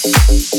Thank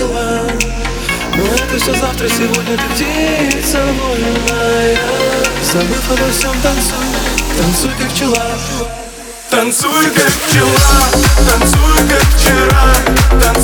была Но это все завтра, сегодня ты птица вольная. Забыв обо всем, танцуй, танцуй как пчела. Танцуй как пчела, танцуй как вчера Танцуй